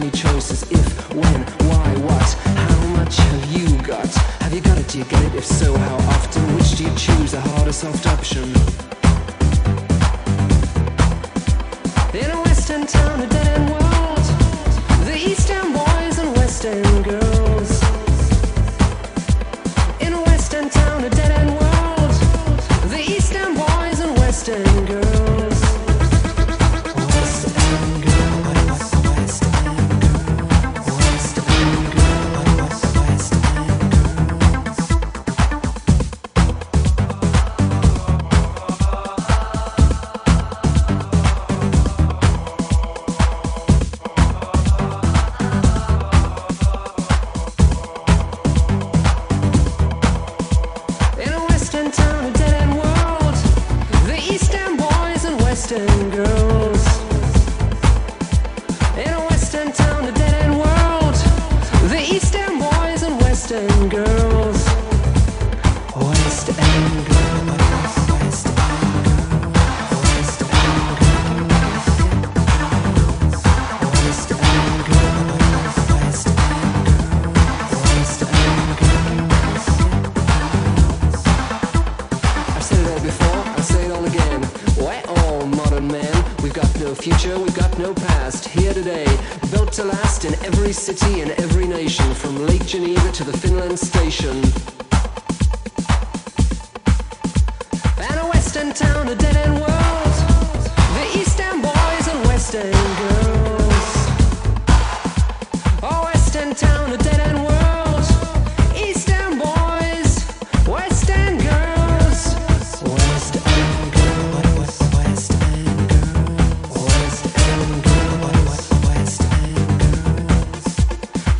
many choices If, when, why, what How much have you got? Have you got it? Do you get it? If so, how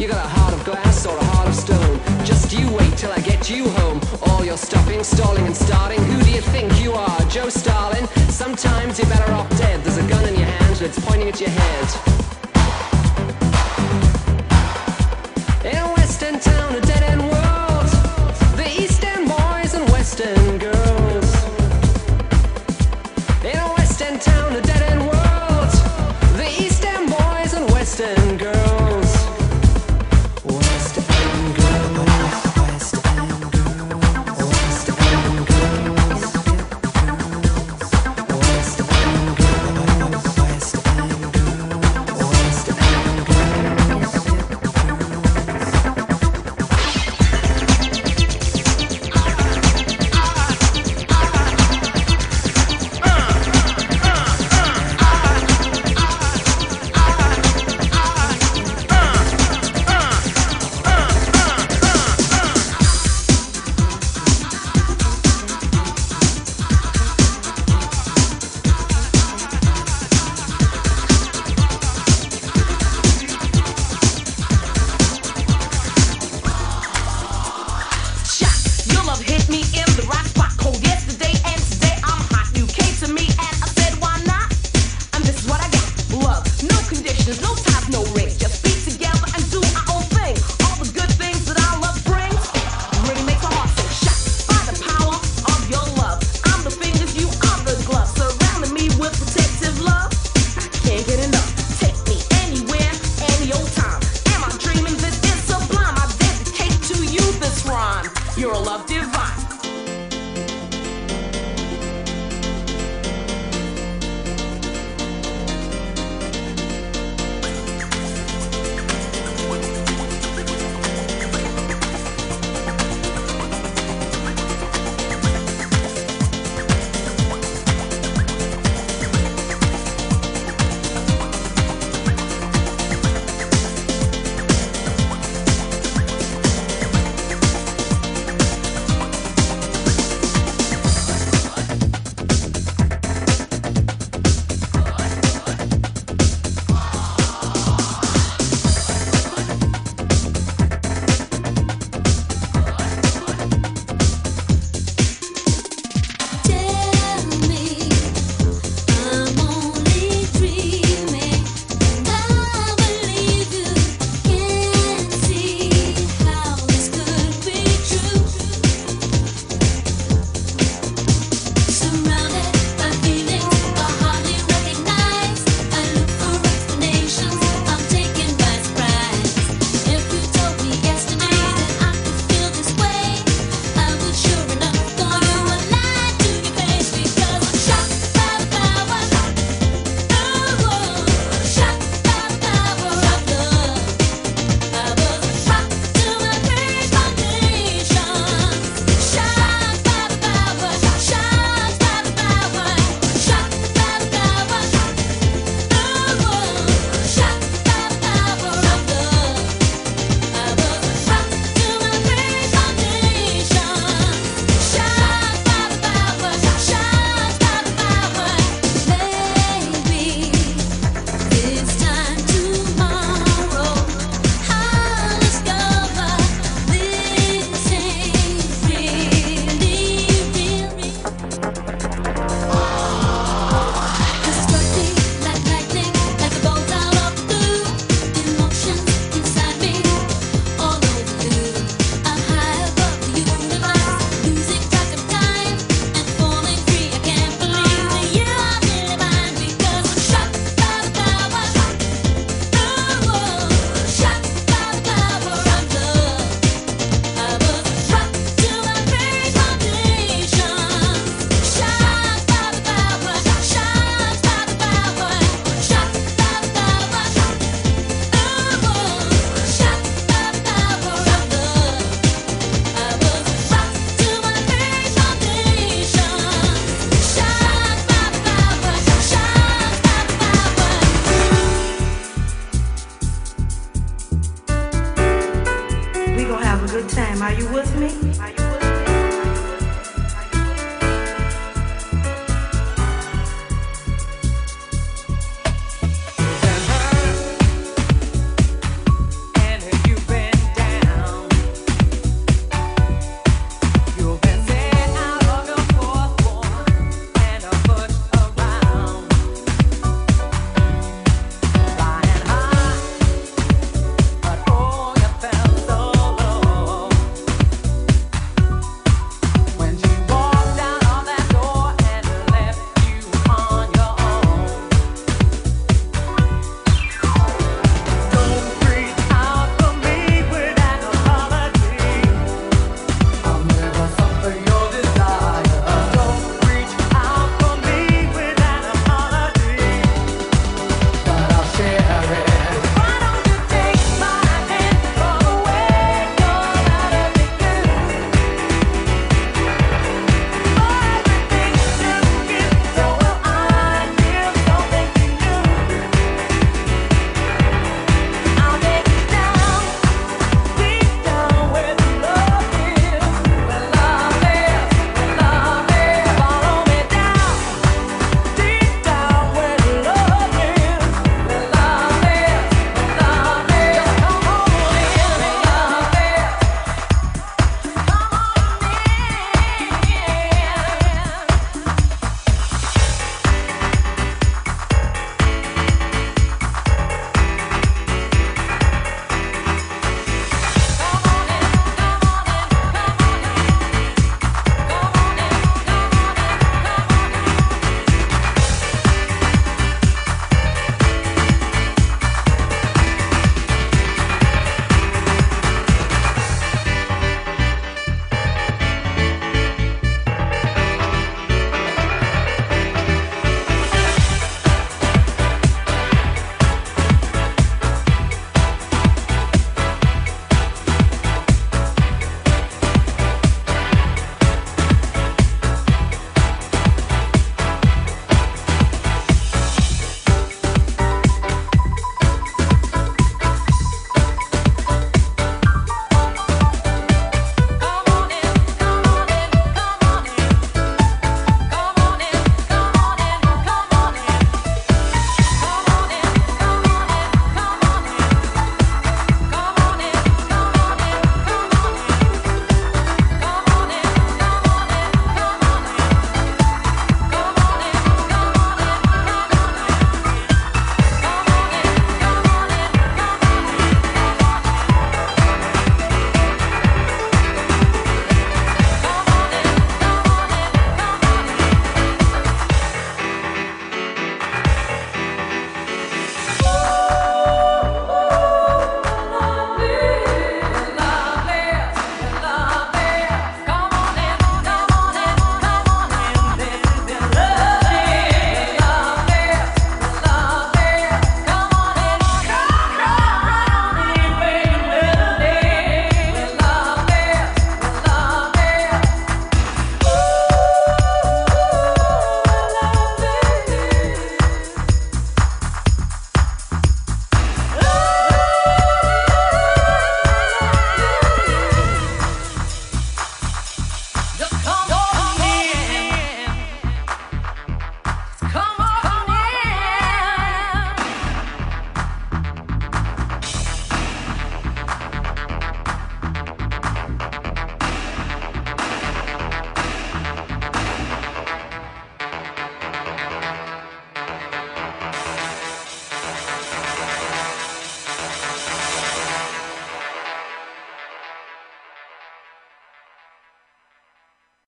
You got a heart of glass or a heart of stone. Just you wait till I get you home. All your stopping, stalling, and starting. Who do you think you are, Joe Stalin? Sometimes you're better off dead. There's a gun in your hand and it's pointing at your head.